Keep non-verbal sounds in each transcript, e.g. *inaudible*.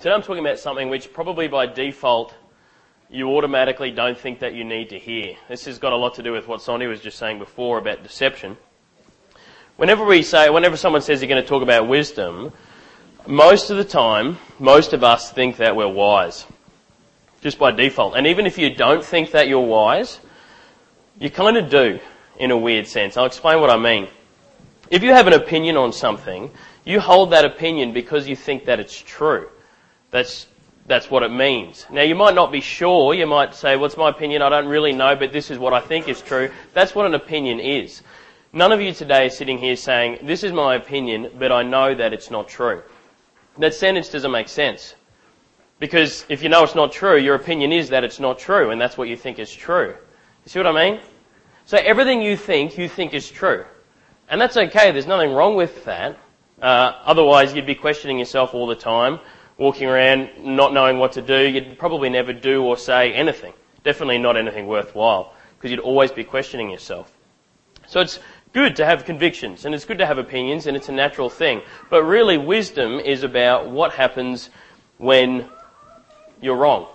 Today I'm talking about something which probably by default you automatically don't think that you need to hear. This has got a lot to do with what Sonia was just saying before about deception. Whenever we say, whenever someone says you're going to talk about wisdom, most of the time, most of us think that we're wise. Just by default. And even if you don't think that you're wise, you kind of do in a weird sense. I'll explain what I mean. If you have an opinion on something, you hold that opinion because you think that it's true. That's, that's what it means. Now you might not be sure, you might say, what's my opinion? I don't really know, but this is what I think is true. That's what an opinion is. None of you today is sitting here saying, this is my opinion, but I know that it's not true. That sentence doesn't make sense. Because if you know it's not true, your opinion is that it's not true, and that's what you think is true. You see what I mean? So everything you think, you think is true. And that's okay, there's nothing wrong with that. Uh, otherwise, you'd be questioning yourself all the time walking around not knowing what to do, you'd probably never do or say anything. Definitely not anything worthwhile, because you'd always be questioning yourself. So it's good to have convictions, and it's good to have opinions, and it's a natural thing. But really, wisdom is about what happens when you're wrong.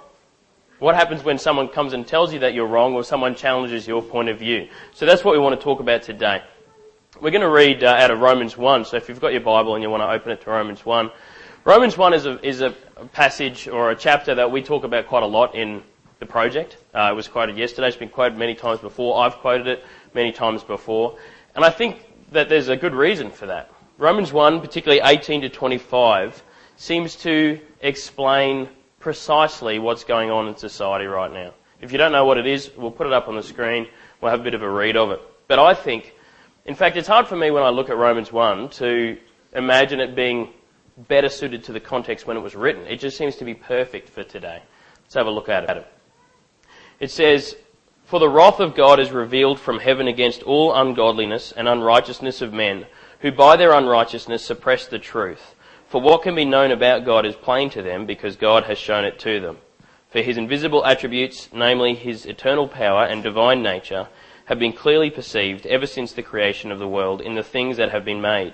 What happens when someone comes and tells you that you're wrong, or someone challenges your point of view. So that's what we want to talk about today. We're going to read uh, out of Romans 1, so if you've got your Bible and you want to open it to Romans 1, Romans 1 is a, is a passage or a chapter that we talk about quite a lot in the project. Uh, it was quoted yesterday. It's been quoted many times before. I've quoted it many times before. And I think that there's a good reason for that. Romans 1, particularly 18 to 25, seems to explain precisely what's going on in society right now. If you don't know what it is, we'll put it up on the screen. We'll have a bit of a read of it. But I think, in fact, it's hard for me when I look at Romans 1 to imagine it being better suited to the context when it was written. It just seems to be perfect for today. Let's have a look at it. It says, For the wrath of God is revealed from heaven against all ungodliness and unrighteousness of men, who by their unrighteousness suppress the truth. For what can be known about God is plain to them, because God has shown it to them. For his invisible attributes, namely his eternal power and divine nature, have been clearly perceived ever since the creation of the world in the things that have been made.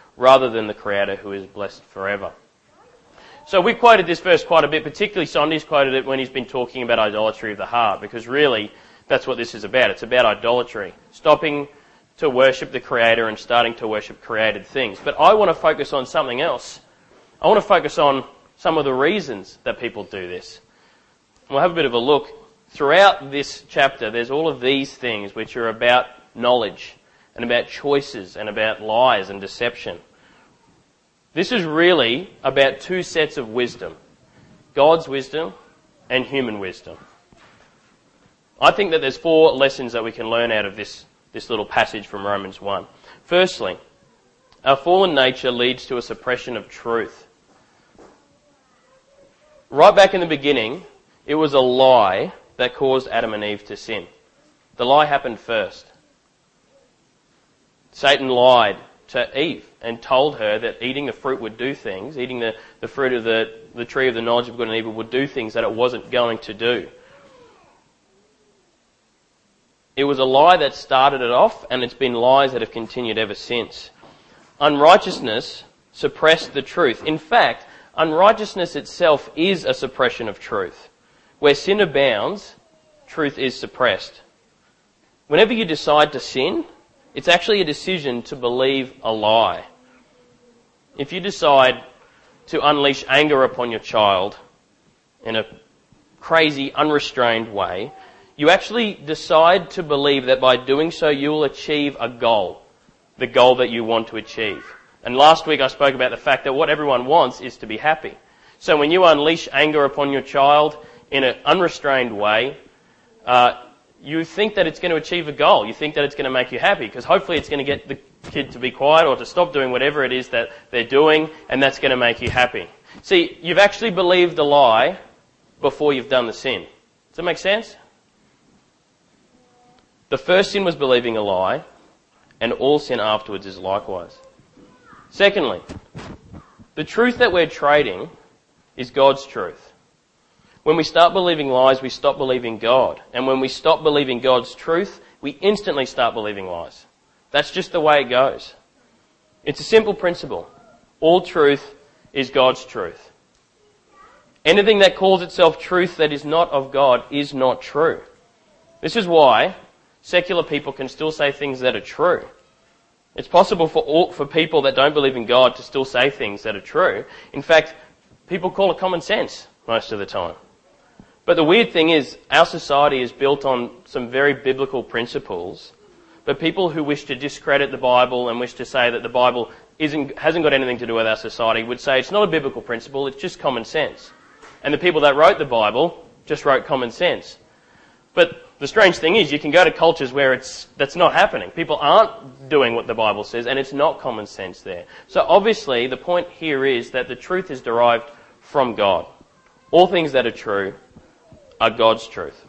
rather than the Creator who is blessed forever. So we quoted this verse quite a bit, particularly Sondy's quoted it when he's been talking about idolatry of the heart, because really that's what this is about. It's about idolatry. Stopping to worship the Creator and starting to worship created things. But I want to focus on something else. I want to focus on some of the reasons that people do this. We'll have a bit of a look. Throughout this chapter, there's all of these things which are about knowledge and about choices and about lies and deception. This is really about two sets of wisdom God's wisdom and human wisdom. I think that there's four lessons that we can learn out of this, this little passage from Romans 1. Firstly, our fallen nature leads to a suppression of truth. Right back in the beginning, it was a lie that caused Adam and Eve to sin. The lie happened first. Satan lied to Eve and told her that eating the fruit would do things, eating the, the fruit of the, the tree of the knowledge of good and evil would do things that it wasn't going to do. It was a lie that started it off, and it's been lies that have continued ever since. Unrighteousness suppressed the truth. In fact, unrighteousness itself is a suppression of truth. Where sin abounds, truth is suppressed. Whenever you decide to sin, it's actually a decision to believe a lie. If you decide to unleash anger upon your child in a crazy, unrestrained way, you actually decide to believe that by doing so you will achieve a goal, the goal that you want to achieve. And last week I spoke about the fact that what everyone wants is to be happy. So when you unleash anger upon your child in an unrestrained way, uh, you think that it's going to achieve a goal. You think that it's going to make you happy because hopefully it's going to get the kid to be quiet or to stop doing whatever it is that they're doing and that's going to make you happy. See, you've actually believed the lie before you've done the sin. Does that make sense? The first sin was believing a lie, and all sin afterwards is likewise. Secondly, the truth that we're trading is God's truth. When we start believing lies, we stop believing God. And when we stop believing God's truth, we instantly start believing lies. That's just the way it goes. It's a simple principle. All truth is God's truth. Anything that calls itself truth that is not of God is not true. This is why secular people can still say things that are true. It's possible for, all, for people that don't believe in God to still say things that are true. In fact, people call it common sense most of the time. But the weird thing is, our society is built on some very biblical principles, but people who wish to discredit the Bible and wish to say that the Bible isn't, hasn't got anything to do with our society would say it's not a biblical principle, it's just common sense. And the people that wrote the Bible just wrote common sense. But the strange thing is, you can go to cultures where it's, that's not happening. People aren't doing what the Bible says, and it's not common sense there. So obviously, the point here is that the truth is derived from God. All things that are true are God's truth.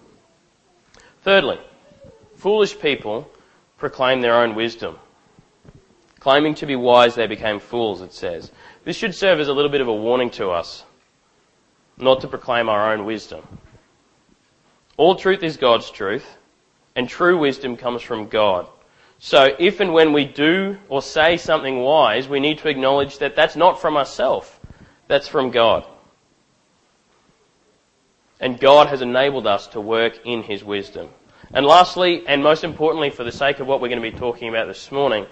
Thirdly, foolish people proclaim their own wisdom. Claiming to be wise, they became fools, it says. This should serve as a little bit of a warning to us, not to proclaim our own wisdom. All truth is God's truth, and true wisdom comes from God. So if and when we do or say something wise, we need to acknowledge that that's not from ourselves, that's from God. And God has enabled us to work in His wisdom. And lastly, and most importantly for the sake of what we're going to be talking about this morning,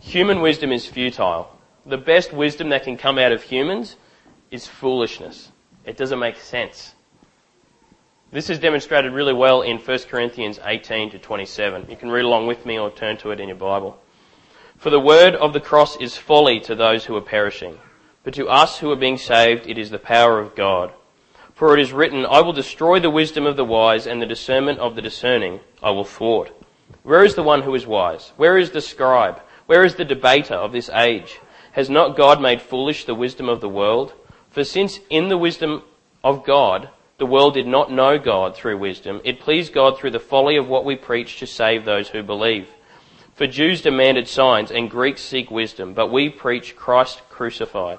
human wisdom is futile. The best wisdom that can come out of humans is foolishness. It doesn't make sense. This is demonstrated really well in 1 Corinthians 18 to 27. You can read along with me or turn to it in your Bible. For the word of the cross is folly to those who are perishing, but to us who are being saved it is the power of God. For it is written, I will destroy the wisdom of the wise and the discernment of the discerning I will thwart. Where is the one who is wise? Where is the scribe? Where is the debater of this age? Has not God made foolish the wisdom of the world? For since in the wisdom of God the world did not know God through wisdom. It pleased God through the folly of what we preach to save those who believe. For Jews demanded signs and Greeks seek wisdom, but we preach Christ crucified,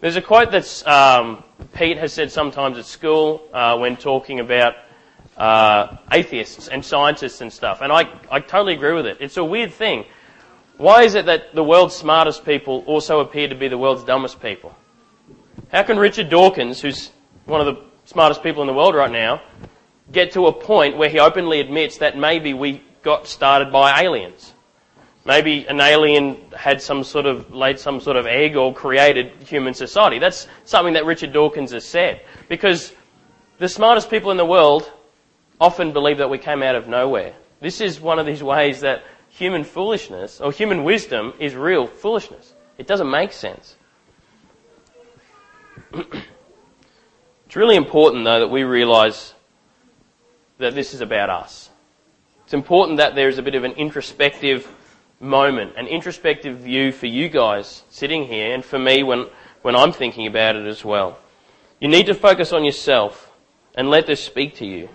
There's a quote that um, Pete has said sometimes at school uh, when talking about uh, atheists and scientists and stuff, and I, I totally agree with it. It's a weird thing. Why is it that the world's smartest people also appear to be the world's dumbest people? How can Richard Dawkins, who's one of the smartest people in the world right now, get to a point where he openly admits that maybe we got started by aliens. Maybe an alien had some sort of, laid some sort of egg or created human society. That's something that Richard Dawkins has said. Because the smartest people in the world often believe that we came out of nowhere. This is one of these ways that human foolishness or human wisdom is real foolishness. It doesn't make sense. *clears throat* It's really important, though, that we realise that this is about us. It's important that there is a bit of an introspective moment, an introspective view for you guys sitting here and for me when, when I'm thinking about it as well. You need to focus on yourself and let this speak to you.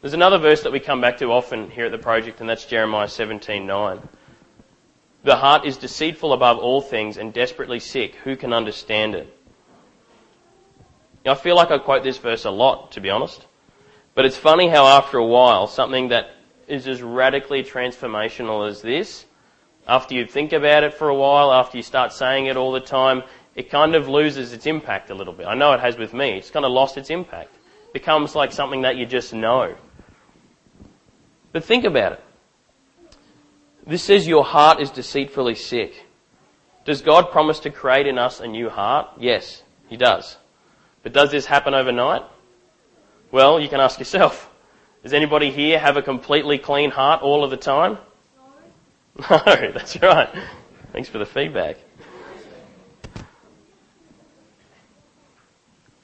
There's another verse that we come back to often here at the project and that's Jeremiah 17:9. The heart is deceitful above all things and desperately sick. Who can understand it? I feel like I quote this verse a lot, to be honest. But it's funny how after a while, something that is as radically transformational as this, after you think about it for a while, after you start saying it all the time, it kind of loses its impact a little bit. I know it has with me. It's kind of lost its impact. It becomes like something that you just know. But think about it. This says your heart is deceitfully sick. Does God promise to create in us a new heart? Yes, He does. But does this happen overnight? Well, you can ask yourself. Does anybody here have a completely clean heart all of the time? No, *laughs* no that's right. Thanks for the feedback.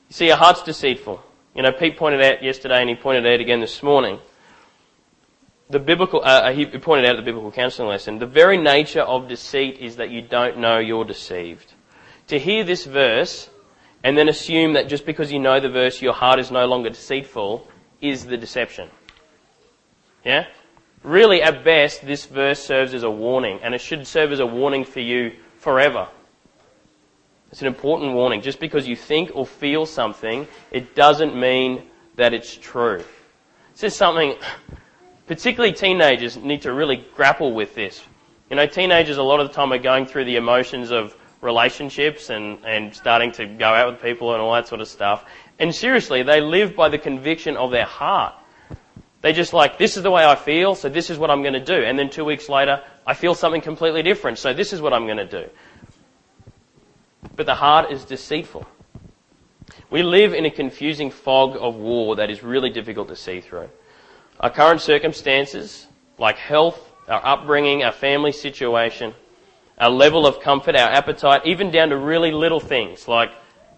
You see, our heart's deceitful. You know, Pete pointed out yesterday and he pointed out again this morning. The biblical, uh, uh he pointed out the biblical counseling lesson, the very nature of deceit is that you don't know you're deceived. To hear this verse and then assume that just because you know the verse, your heart is no longer deceitful, is the deception. Yeah? Really, at best, this verse serves as a warning, and it should serve as a warning for you forever. It's an important warning. Just because you think or feel something, it doesn't mean that it's true. This is something, particularly teenagers need to really grapple with this. You know, teenagers a lot of the time are going through the emotions of relationships and, and starting to go out with people and all that sort of stuff. And seriously, they live by the conviction of their heart. They just like, this is the way I feel, so this is what I'm going to do. And then two weeks later, I feel something completely different, so this is what I'm going to do. But the heart is deceitful. We live in a confusing fog of war that is really difficult to see through. Our current circumstances, like health, our upbringing, our family situation, our level of comfort, our appetite, even down to really little things like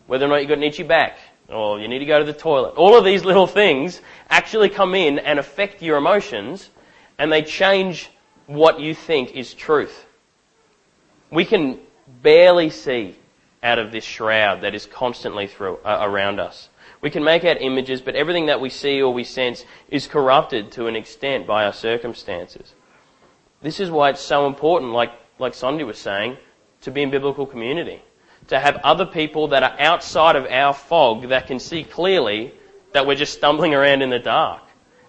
whether or not you've got an itchy back or you need to go to the toilet. All of these little things actually come in and affect your emotions and they change what you think is truth. We can barely see out of this shroud that is constantly through, uh, around us. We can make out images, but everything that we see or we sense is corrupted to an extent by our circumstances. This is why it's so important, like, like Sondi was saying, to be in biblical community. To have other people that are outside of our fog that can see clearly that we're just stumbling around in the dark.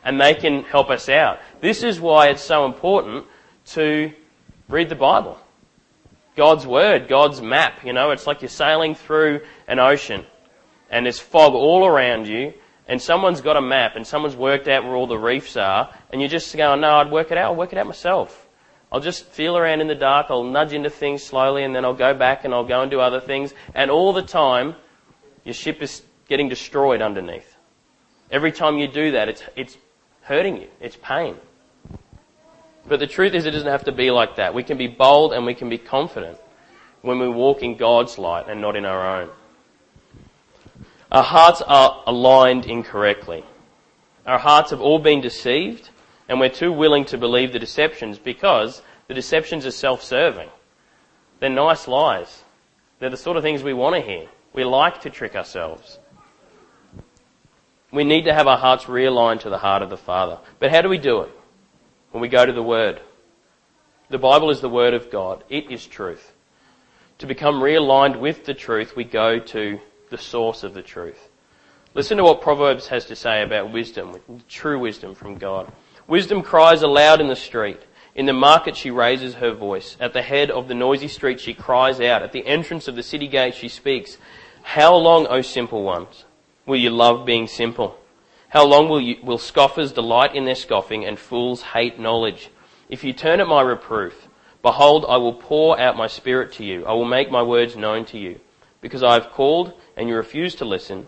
And they can help us out. This is why it's so important to read the Bible. God's Word, God's map, you know, it's like you're sailing through an ocean and there's fog all around you and someone's got a map and someone's worked out where all the reefs are and you're just going, no, I'd work it out, I'll work it out myself. I'll just feel around in the dark, I'll nudge into things slowly and then I'll go back and I'll go and do other things and all the time your ship is getting destroyed underneath. Every time you do that, it's, it's hurting you. It's pain. But the truth is, it doesn't have to be like that. We can be bold and we can be confident when we walk in God's light and not in our own. Our hearts are aligned incorrectly. Our hearts have all been deceived and we're too willing to believe the deceptions because the deceptions are self-serving. They're nice lies. They're the sort of things we want to hear. We like to trick ourselves. We need to have our hearts realigned to the heart of the Father. But how do we do it? when we go to the Word. The Bible is the Word of God. It is truth. To become realigned with the truth, we go to the source of the truth. Listen to what Proverbs has to say about wisdom, true wisdom from God. Wisdom cries aloud in the street. In the market she raises her voice. At the head of the noisy street she cries out. At the entrance of the city gate she speaks. How long, O simple ones, will you love being simple? How long will, you, will scoffers delight in their scoffing and fools hate knowledge? If you turn at my reproof, behold, I will pour out my spirit to you. I will make my words known to you. Because I have called and you refuse to listen,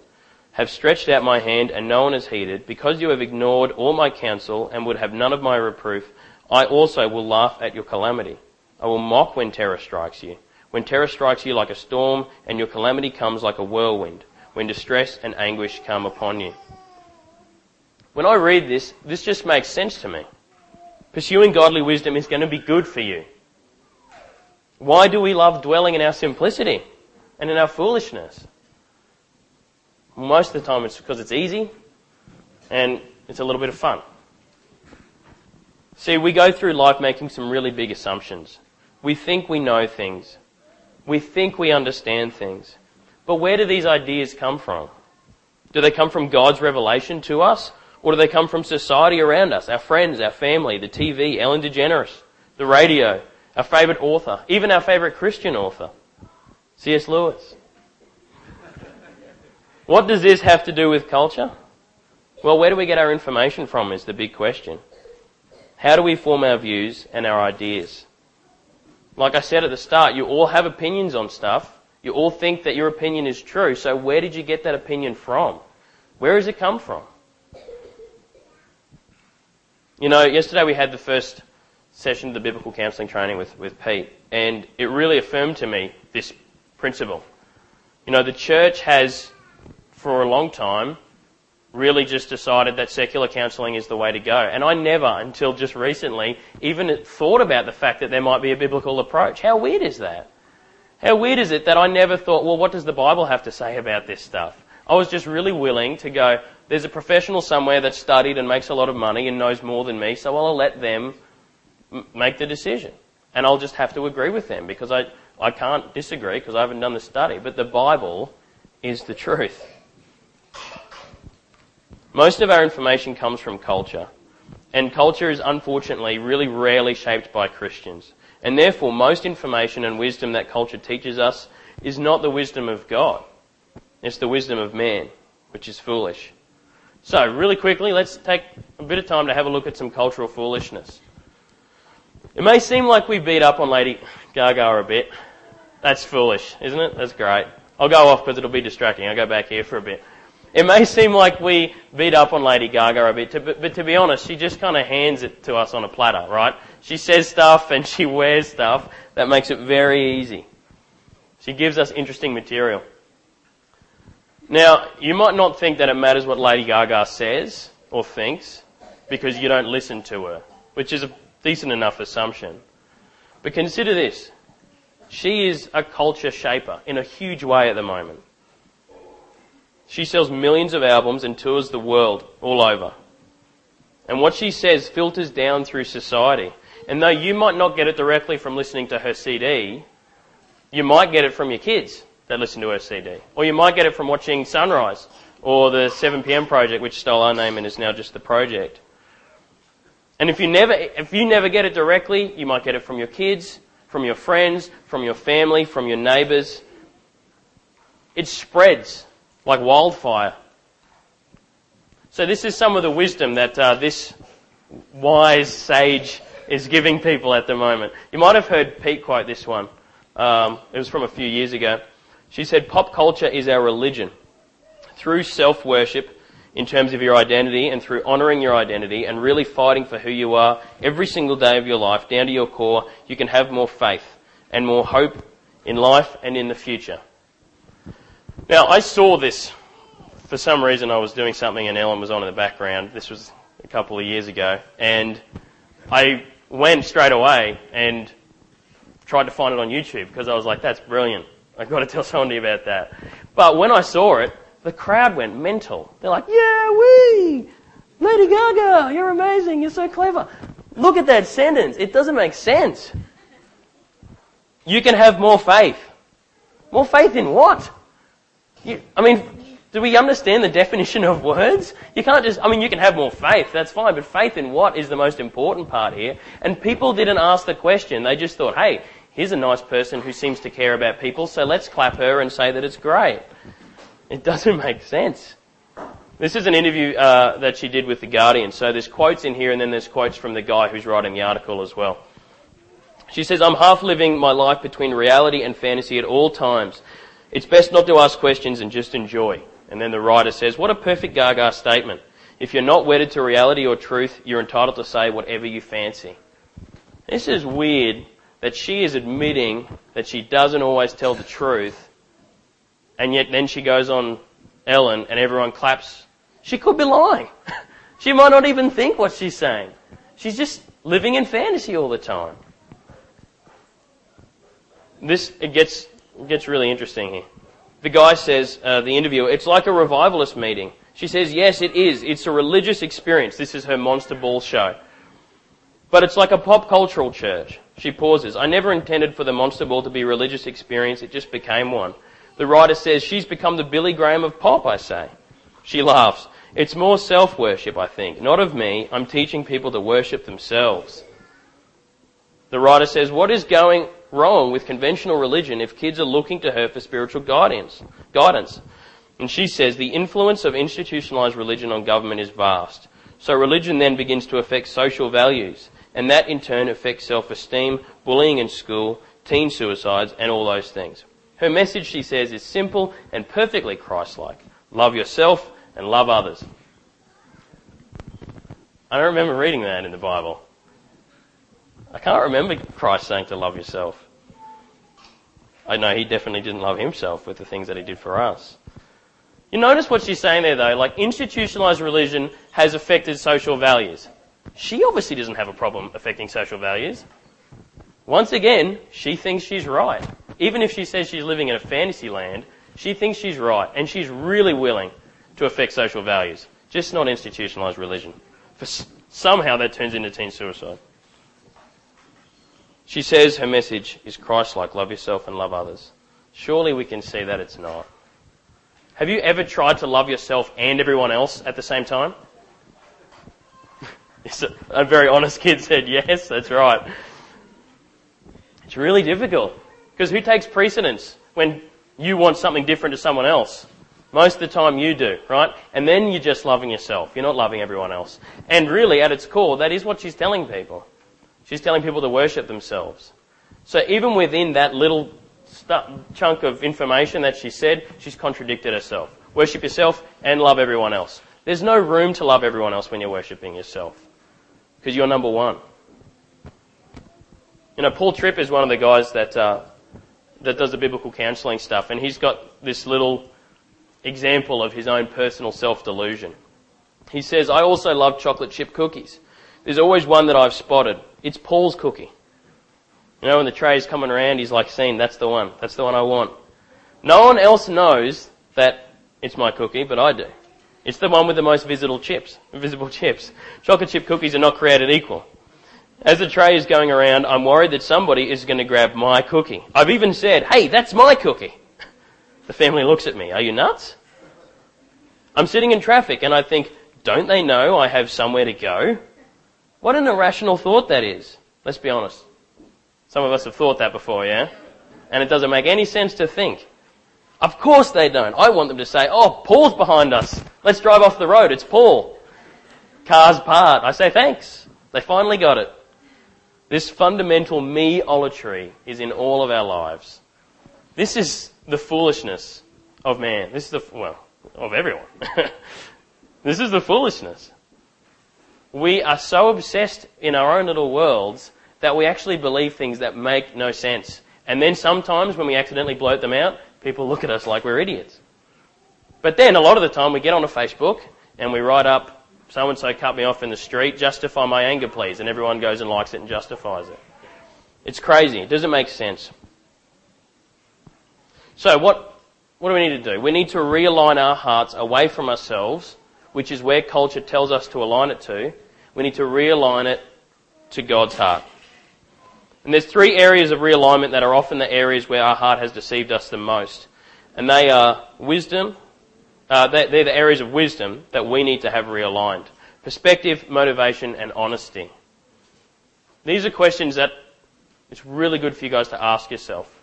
have stretched out my hand and no one has heeded, because you have ignored all my counsel and would have none of my reproof, I also will laugh at your calamity. I will mock when terror strikes you. When terror strikes you like a storm and your calamity comes like a whirlwind, when distress and anguish come upon you. When I read this, this just makes sense to me. Pursuing godly wisdom is going to be good for you. Why do we love dwelling in our simplicity and in our foolishness? Most of the time it's because it's easy and it's a little bit of fun. See, we go through life making some really big assumptions. We think we know things. We think we understand things. But where do these ideas come from? Do they come from God's revelation to us? Or do they come from society around us? Our friends, our family, the TV, Ellen DeGeneres, the radio, our favourite author, even our favourite Christian author, C.S. Lewis. What does this have to do with culture? Well, where do we get our information from is the big question. How do we form our views and our ideas? Like I said at the start, you all have opinions on stuff. You all think that your opinion is true. So where did you get that opinion from? Where has it come from? You know, yesterday we had the first session of the biblical counselling training with, with Pete, and it really affirmed to me this principle. You know, the church has, for a long time, really just decided that secular counselling is the way to go. And I never, until just recently, even thought about the fact that there might be a biblical approach. How weird is that? How weird is it that I never thought, well, what does the Bible have to say about this stuff? I was just really willing to go, there's a professional somewhere that's studied and makes a lot of money and knows more than me, so I'll let them make the decision. And I'll just have to agree with them because I, I can't disagree because I haven't done the study. But the Bible is the truth. Most of our information comes from culture. And culture is unfortunately really rarely shaped by Christians. And therefore, most information and wisdom that culture teaches us is not the wisdom of God. It's the wisdom of man, which is foolish. So, really quickly, let's take a bit of time to have a look at some cultural foolishness. It may seem like we beat up on Lady Gaga a bit. That's foolish, isn't it? That's great. I'll go off because it'll be distracting. I'll go back here for a bit. It may seem like we beat up on Lady Gaga a bit, but to be honest, she just kind of hands it to us on a platter, right? She says stuff and she wears stuff that makes it very easy. She gives us interesting material. Now, you might not think that it matters what Lady Gaga says or thinks because you don't listen to her, which is a decent enough assumption. But consider this. She is a culture shaper in a huge way at the moment. She sells millions of albums and tours the world all over. And what she says filters down through society. And though you might not get it directly from listening to her CD, you might get it from your kids that listen to her CD. Or you might get it from watching Sunrise or the 7pm project, which stole our name and is now just the project. And if you never, if you never get it directly, you might get it from your kids, from your friends, from your family, from your neighbours. It spreads like wildfire. So this is some of the wisdom that uh, this wise sage is giving people at the moment. You might have heard Pete quote this one. Um, it was from a few years ago. She said, pop culture is our religion. Through self-worship, in terms of your identity and through honouring your identity and really fighting for who you are every single day of your life, down to your core, you can have more faith and more hope in life and in the future. Now, I saw this. For some reason, I was doing something and Ellen was on in the background. This was a couple of years ago. And I went straight away and tried to find it on YouTube because I was like, that's brilliant. I've got to tell somebody about that. But when I saw it, the crowd went mental. They're like, yeah, we, Lady Gaga, you're amazing, you're so clever. Look at that sentence. It doesn't make sense. You can have more faith. More faith in what? You, I mean, do we understand the definition of words? You can't just, I mean, you can have more faith, that's fine, but faith in what is the most important part here? And people didn't ask the question. They just thought, hey, here's a nice person who seems to care about people, so let's clap her and say that it's great. It doesn't *laughs* make sense. This is an interview uh, that she did with The Guardian. So there's quotes in here and then there's quotes from the guy who's writing the article as well. She says, I'm half living my life between reality and fantasy at all times. It's best not to ask questions and just enjoy. And then the writer says, what a perfect gaga statement. If you're not wedded to reality or truth, you're entitled to say whatever you fancy. This is weird that she is admitting that she doesn't always tell the truth, and yet then she goes on Ellen and everyone claps. She could be lying. *laughs* she might not even think what she's saying. She's just living in fantasy all the time. This, it gets, it gets really interesting here. The guy says, uh, the interviewer, it's like a revivalist meeting. She says, yes, it is. It's a religious experience. This is her monster ball show. But it's like a pop cultural church. She pauses. I never intended for the Monster Ball to be a religious experience. It just became one. The writer says, she's become the Billy Graham of pop, I say. She laughs. It's more self-worship, I think. Not of me. I'm teaching people to worship themselves. The writer says, what is going wrong with conventional religion if kids are looking to her for spiritual guidance? Guidance. And she says, the influence of institutionalized religion on government is vast. So religion then begins to affect social values and that in turn affects self-esteem, bullying in school, teen suicides, and all those things. Her message, she says, is simple and perfectly Christ-like. Love yourself and love others. I don't remember reading that in the Bible. I can't remember Christ saying to love yourself. I know he definitely didn't love himself with the things that he did for us. You notice what she's saying there though, like institutionalized religion has affected social values. She obviously doesn't have a problem affecting social values. Once again, she thinks she's right. Even if she says she's living in a fantasy land, she thinks she's right and she's really willing to affect social values. Just not institutionalized religion. For somehow that turns into teen suicide. She says her message is Christ-like, love yourself and love others. Surely we can see that it's not. Have you ever tried to love yourself and everyone else at the same time? *laughs* a very honest kid said yes, that's right. It's really difficult. Because who takes precedence when you want something different to someone else? Most of the time you do, right? And then you're just loving yourself. You're not loving everyone else. And really, at its core, that is what she's telling people. She's telling people to worship themselves. So even within that little chunk of information that she said, she's contradicted herself. Worship yourself and love everyone else. There's no room to love everyone else when you're worshipping yourself. Because you're number one. You know, Paul Tripp is one of the guys that, uh, that does the biblical counseling stuff, and he's got this little example of his own personal self-delusion. He says, I also love chocolate chip cookies. There's always one that I've spotted. It's Paul's cookie. You know, when the tray's coming around, he's like saying, that's the one. That's the one I want. No one else knows that it's my cookie, but I do. It's the one with the most visible chips, visible *laughs* chips. Chocolate chip cookies are not created equal. As the tray is going around, I'm worried that somebody is going to grab my cookie. I've even said, hey, that's my cookie. *laughs* The family looks at me. Are you nuts? I'm sitting in traffic and I think, don't they know I have somewhere to go? What an irrational thought that is. Let's be honest. Some of us have thought that before, yeah? And it doesn't make any sense to think. Of course they don't. I want them to say, oh, Paul's behind us. Let's drive off the road. It's Paul. Cars part. I say thanks. They finally got it. This fundamental me-olatry is in all of our lives. This is the foolishness of man. This is the, well, of everyone. *laughs* this is the foolishness. We are so obsessed in our own little worlds that we actually believe things that make no sense. And then sometimes when we accidentally blurt them out, people look at us like we're idiots. But then a lot of the time we get on a Facebook and we write up so and so cut me off in the street, justify my anger, please. And everyone goes and likes it and justifies it. It's crazy. It doesn't make sense. So what, what do we need to do? We need to realign our hearts away from ourselves, which is where culture tells us to align it to. We need to realign it to God's heart. And there's three areas of realignment that are often the areas where our heart has deceived us the most. And they are wisdom, uh, they're, they're the areas of wisdom that we need to have realigned. Perspective, motivation, and honesty. These are questions that it's really good for you guys to ask yourself.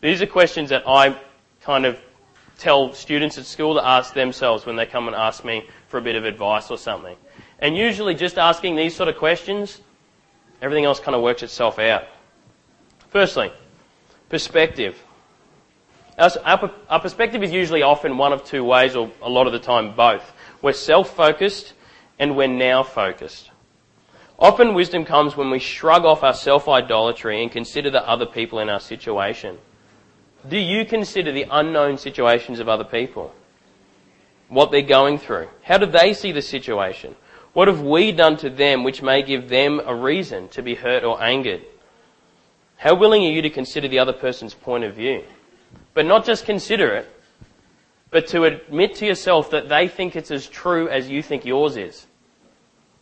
These are questions that I kind of tell students at school to ask themselves when they come and ask me for a bit of advice or something. And usually just asking these sort of questions, everything else kind of works itself out. Firstly, perspective. Our, our perspective is usually often one of two ways, or a lot of the time both. We're self-focused and we're now-focused. Often wisdom comes when we shrug off our self-idolatry and consider the other people in our situation. Do you consider the unknown situations of other people? What they're going through? How do they see the situation? What have we done to them which may give them a reason to be hurt or angered? How willing are you to consider the other person's point of view? But not just consider it, but to admit to yourself that they think it's as true as you think yours is.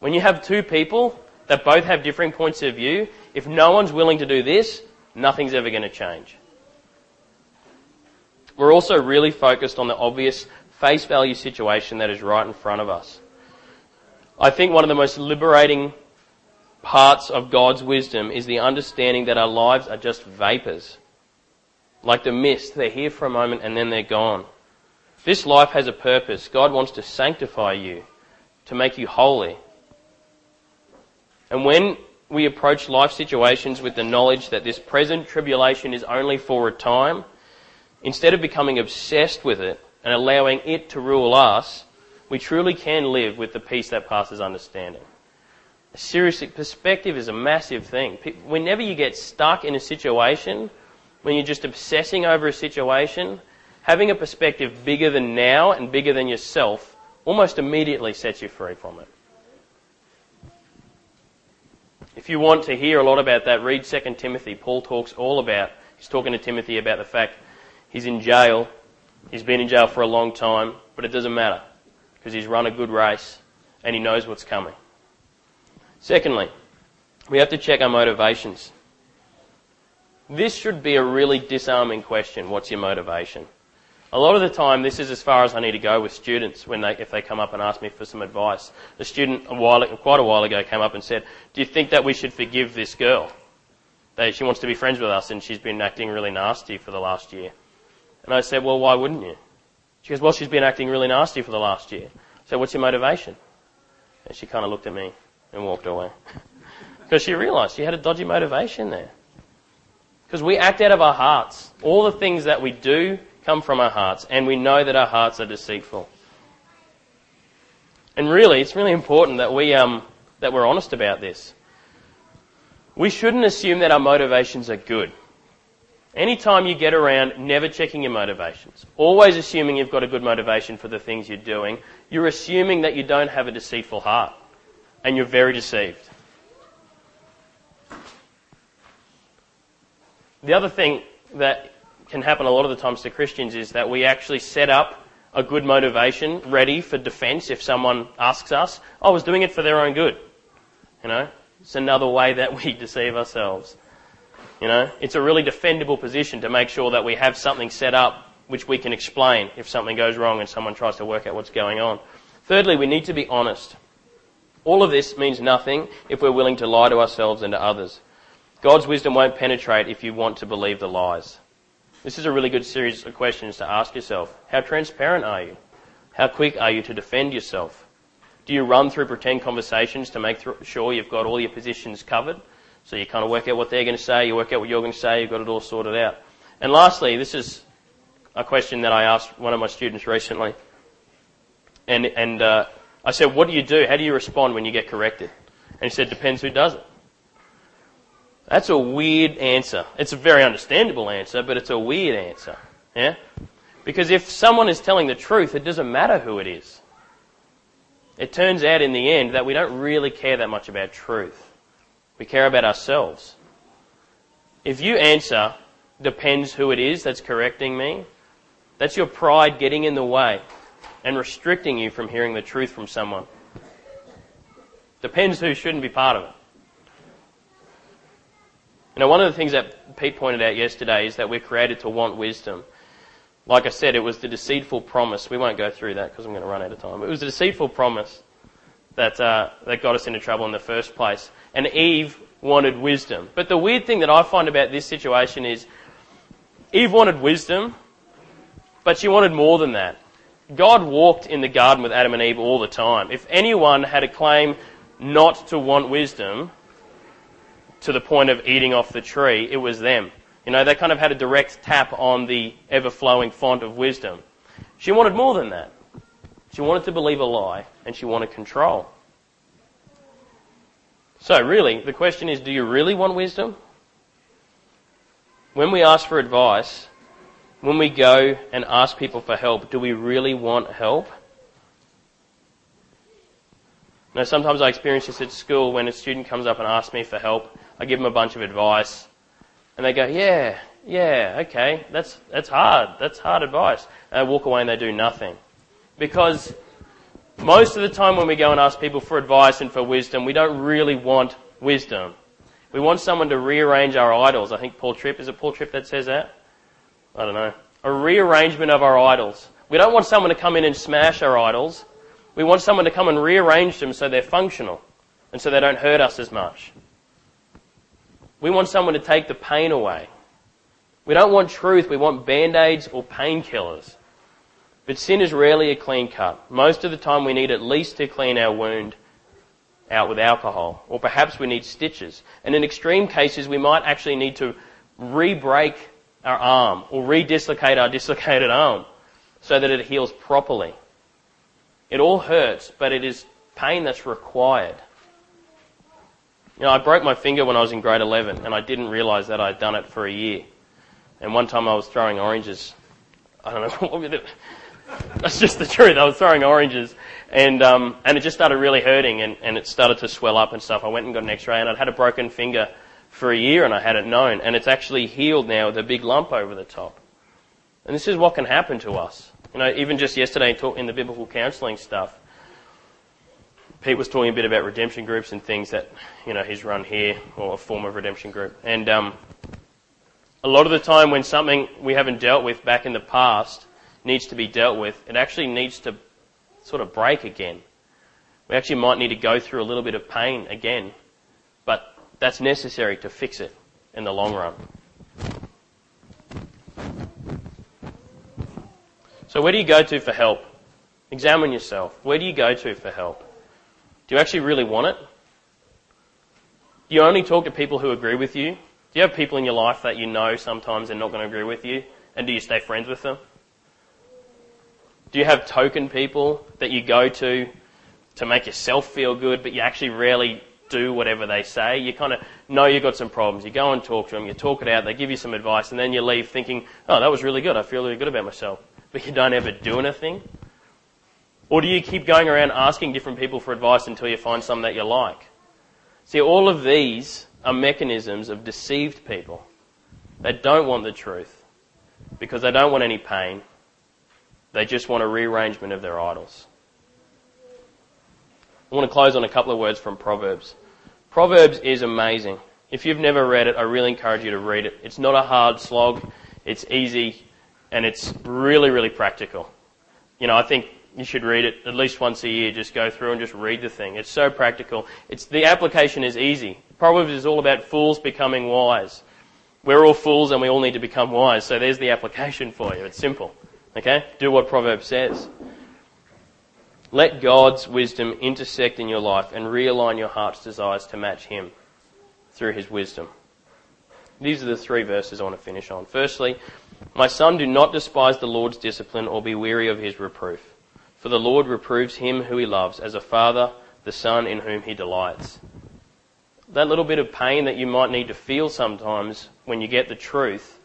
When you have two people that both have differing points of view, if no one's willing to do this, nothing's ever going to change. We're also really focused on the obvious face value situation that is right in front of us. I think one of the most liberating parts of God's wisdom is the understanding that our lives are just vapors. Like the mist, they're here for a moment and then they're gone. This life has a purpose. God wants to sanctify you, to make you holy. And when we approach life situations with the knowledge that this present tribulation is only for a time, instead of becoming obsessed with it and allowing it to rule us, we truly can live with the peace that passes understanding. Seriously, perspective is a massive thing. Whenever you get stuck in a situation, when you're just obsessing over a situation, having a perspective bigger than now and bigger than yourself almost immediately sets you free from it. If you want to hear a lot about that, read 2 Timothy. Paul talks all about, he's talking to Timothy about the fact he's in jail, he's been in jail for a long time, but it doesn't matter because he's run a good race and he knows what's coming. Secondly, we have to check our motivations. This should be a really disarming question. What's your motivation? A lot of the time, this is as far as I need to go with students when they, if they come up and ask me for some advice. A student a while, quite a while ago came up and said, "Do you think that we should forgive this girl? She wants to be friends with us and she's been acting really nasty for the last year." And I said, "Well, why wouldn't you?" She goes, "Well, she's been acting really nasty for the last year." So, what's your motivation? And she kind of looked at me and walked away *laughs* because she realised she had a dodgy motivation there. Because we act out of our hearts. All the things that we do come from our hearts, and we know that our hearts are deceitful. And really, it's really important that we um, that we're honest about this. We shouldn't assume that our motivations are good. Anytime you get around never checking your motivations, always assuming you've got a good motivation for the things you're doing, you're assuming that you don't have a deceitful heart. And you're very deceived. The other thing that can happen a lot of the times to Christians is that we actually set up a good motivation ready for defense if someone asks us, I was doing it for their own good. You know, it's another way that we *laughs* deceive ourselves. You know, it's a really defendable position to make sure that we have something set up which we can explain if something goes wrong and someone tries to work out what's going on. Thirdly, we need to be honest. All of this means nothing if we're willing to lie to ourselves and to others. God's wisdom won't penetrate if you want to believe the lies. This is a really good series of questions to ask yourself. How transparent are you? How quick are you to defend yourself? Do you run through pretend conversations to make sure you've got all your positions covered? So you kind of work out what they're going to say, you work out what you're going to say, you've got it all sorted out. And lastly, this is a question that I asked one of my students recently. And, and uh, I said, what do you do? How do you respond when you get corrected? And he said, depends who does it. That's a weird answer. It's a very understandable answer, but it's a weird answer. Yeah? Because if someone is telling the truth, it doesn't matter who it is. It turns out in the end that we don't really care that much about truth. We care about ourselves. If you answer, depends who it is that's correcting me, that's your pride getting in the way and restricting you from hearing the truth from someone. Depends who shouldn't be part of it. You know, one of the things that Pete pointed out yesterday is that we're created to want wisdom. Like I said, it was the deceitful promise. We won't go through that because I'm going to run out of time. It was the deceitful promise that, uh, that got us into trouble in the first place. And Eve wanted wisdom. But the weird thing that I find about this situation is Eve wanted wisdom, but she wanted more than that. God walked in the garden with Adam and Eve all the time. If anyone had a claim not to want wisdom, to the point of eating off the tree, it was them. You know, they kind of had a direct tap on the ever flowing font of wisdom. She wanted more than that. She wanted to believe a lie and she wanted control. So, really, the question is do you really want wisdom? When we ask for advice, when we go and ask people for help, do we really want help? Now, sometimes I experience this at school when a student comes up and asks me for help I give them a bunch of advice, and they go, "Yeah, yeah, okay, that's that's hard. That's hard advice." And they walk away and they do nothing, because most of the time when we go and ask people for advice and for wisdom, we don't really want wisdom. We want someone to rearrange our idols. I think Paul Tripp is it Paul Tripp that says that? I don't know. A rearrangement of our idols. We don't want someone to come in and smash our idols. We want someone to come and rearrange them so they're functional and so they don't hurt us as much. We want someone to take the pain away. We don't want truth, we want band aids or painkillers. But sin is rarely a clean cut. Most of the time, we need at least to clean our wound out with alcohol, or perhaps we need stitches. And in extreme cases, we might actually need to re break our arm or re dislocate our *laughs* dislocated arm so that it heals properly. It all hurts, but it is pain that's required. You know, I broke my finger when I was in grade 11 and I didn't realise that I'd done it for a year. And one time I was throwing oranges. I don't know *laughs* what *laughs* That's just the truth. I was throwing oranges and, um, and it just started really hurting and, and it started to swell up and stuff. I went and got an x-ray and I'd had a broken finger for a year and I hadn't known and it's actually healed now with a big lump over the top. And this is what can happen to us. You know, even just yesterday in the biblical counselling stuff, Pete was talking a bit about redemption groups and things that, you know, he's run here, or a form of redemption group. And um, a lot of the time when something we haven't dealt with back in the past needs to be dealt with, it actually needs to sort of break again. We actually might need to go through a little bit of pain again, but that's necessary to fix it in the long run. So where do you go to for help? Examine yourself. Where do you go to for help? Do you actually really want it? Do you only talk to people who agree with you? Do you have people in your life that you know sometimes they're not going to agree with you? And do you stay friends with them? Do you have token people that you go to to make yourself feel good, but you actually rarely do whatever they say? You kind of know you've got some problems. You go and talk to them, you talk it out, they give you some advice, and then you leave thinking, oh, that was really good. I feel really good about myself but you don't ever do anything? Or do you keep going around asking different people for advice until you find some that you like? See, all of these are mechanisms of deceived people. They don't want the truth because they don't want any pain. They just want a rearrangement of their idols. I want to close on a couple of words from Proverbs. Proverbs is amazing. If you've never read it, I really encourage you to read it. It's not a hard slog. It's easy and it's really, really practical. You know, I think you should read it at least once a year. Just go through and just read the thing. It's so practical. It's the application is easy. Proverbs is all about fools becoming wise. We're all fools and we all need to become wise. So there's the application for you. It's simple. Okay? Do what Proverbs says. Let God's wisdom intersect in your life and realign your heart's desires to match Him through His wisdom. These are the three verses I want to finish on. Firstly, my son, do not despise the Lord's discipline or be weary of his reproof. For the Lord reproves him who he loves, as a father the son in whom he delights. That little bit of pain that you might need to feel sometimes when you get the truth,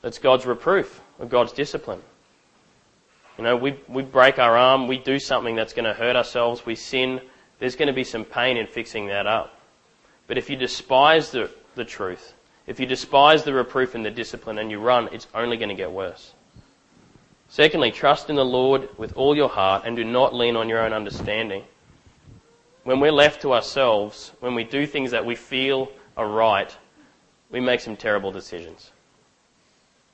that's God's reproof of God's discipline. You know, we, we break our arm, we do something that's going to hurt ourselves, we sin, there's going to be some pain in fixing that up. But if you despise the, the truth, if you despise the reproof and the discipline and you run, it's only going to get worse. Secondly, trust in the Lord with all your heart and do not lean on your own understanding. When we're left to ourselves, when we do things that we feel are right, we make some terrible decisions.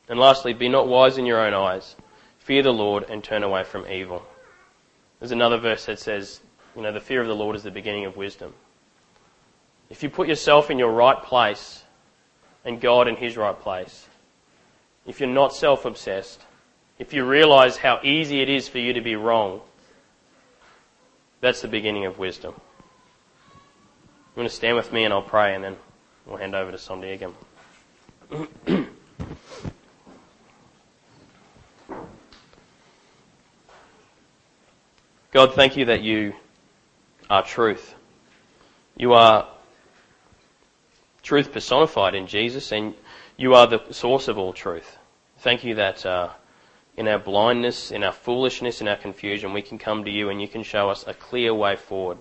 And lastly, be not wise in your own eyes. Fear the Lord and turn away from evil. There's another verse that says, you know, the fear of the Lord is the beginning of wisdom. If you put yourself in your right place, and God in His right place. If you're not self obsessed, if you realize how easy it is for you to be wrong, that's the beginning of wisdom. You want to stand with me and I'll pray and then we'll hand over to Sondi again. *clears throat* God, thank you that you are truth. You are truth personified in Jesus, and you are the source of all truth. Thank you that uh, in our blindness, in our foolishness, in our confusion, we can come to you and you can show us a clear way forward.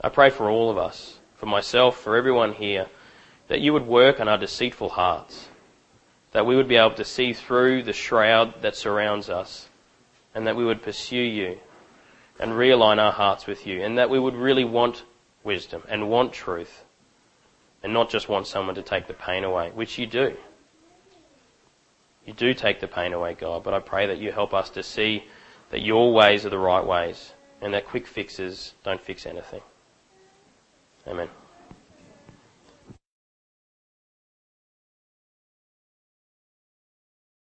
I pray for all of us, for myself, for everyone here, that you would work on our deceitful hearts, that we would be able to see through the shroud that surrounds us, and that we would pursue you and realign our hearts with you, and that we would really want wisdom and want truth and not just want someone to take the pain away, which you do. You do take the pain away, God, but I pray that you help us to see that your ways are the right ways and that quick fixes don't fix anything. Amen.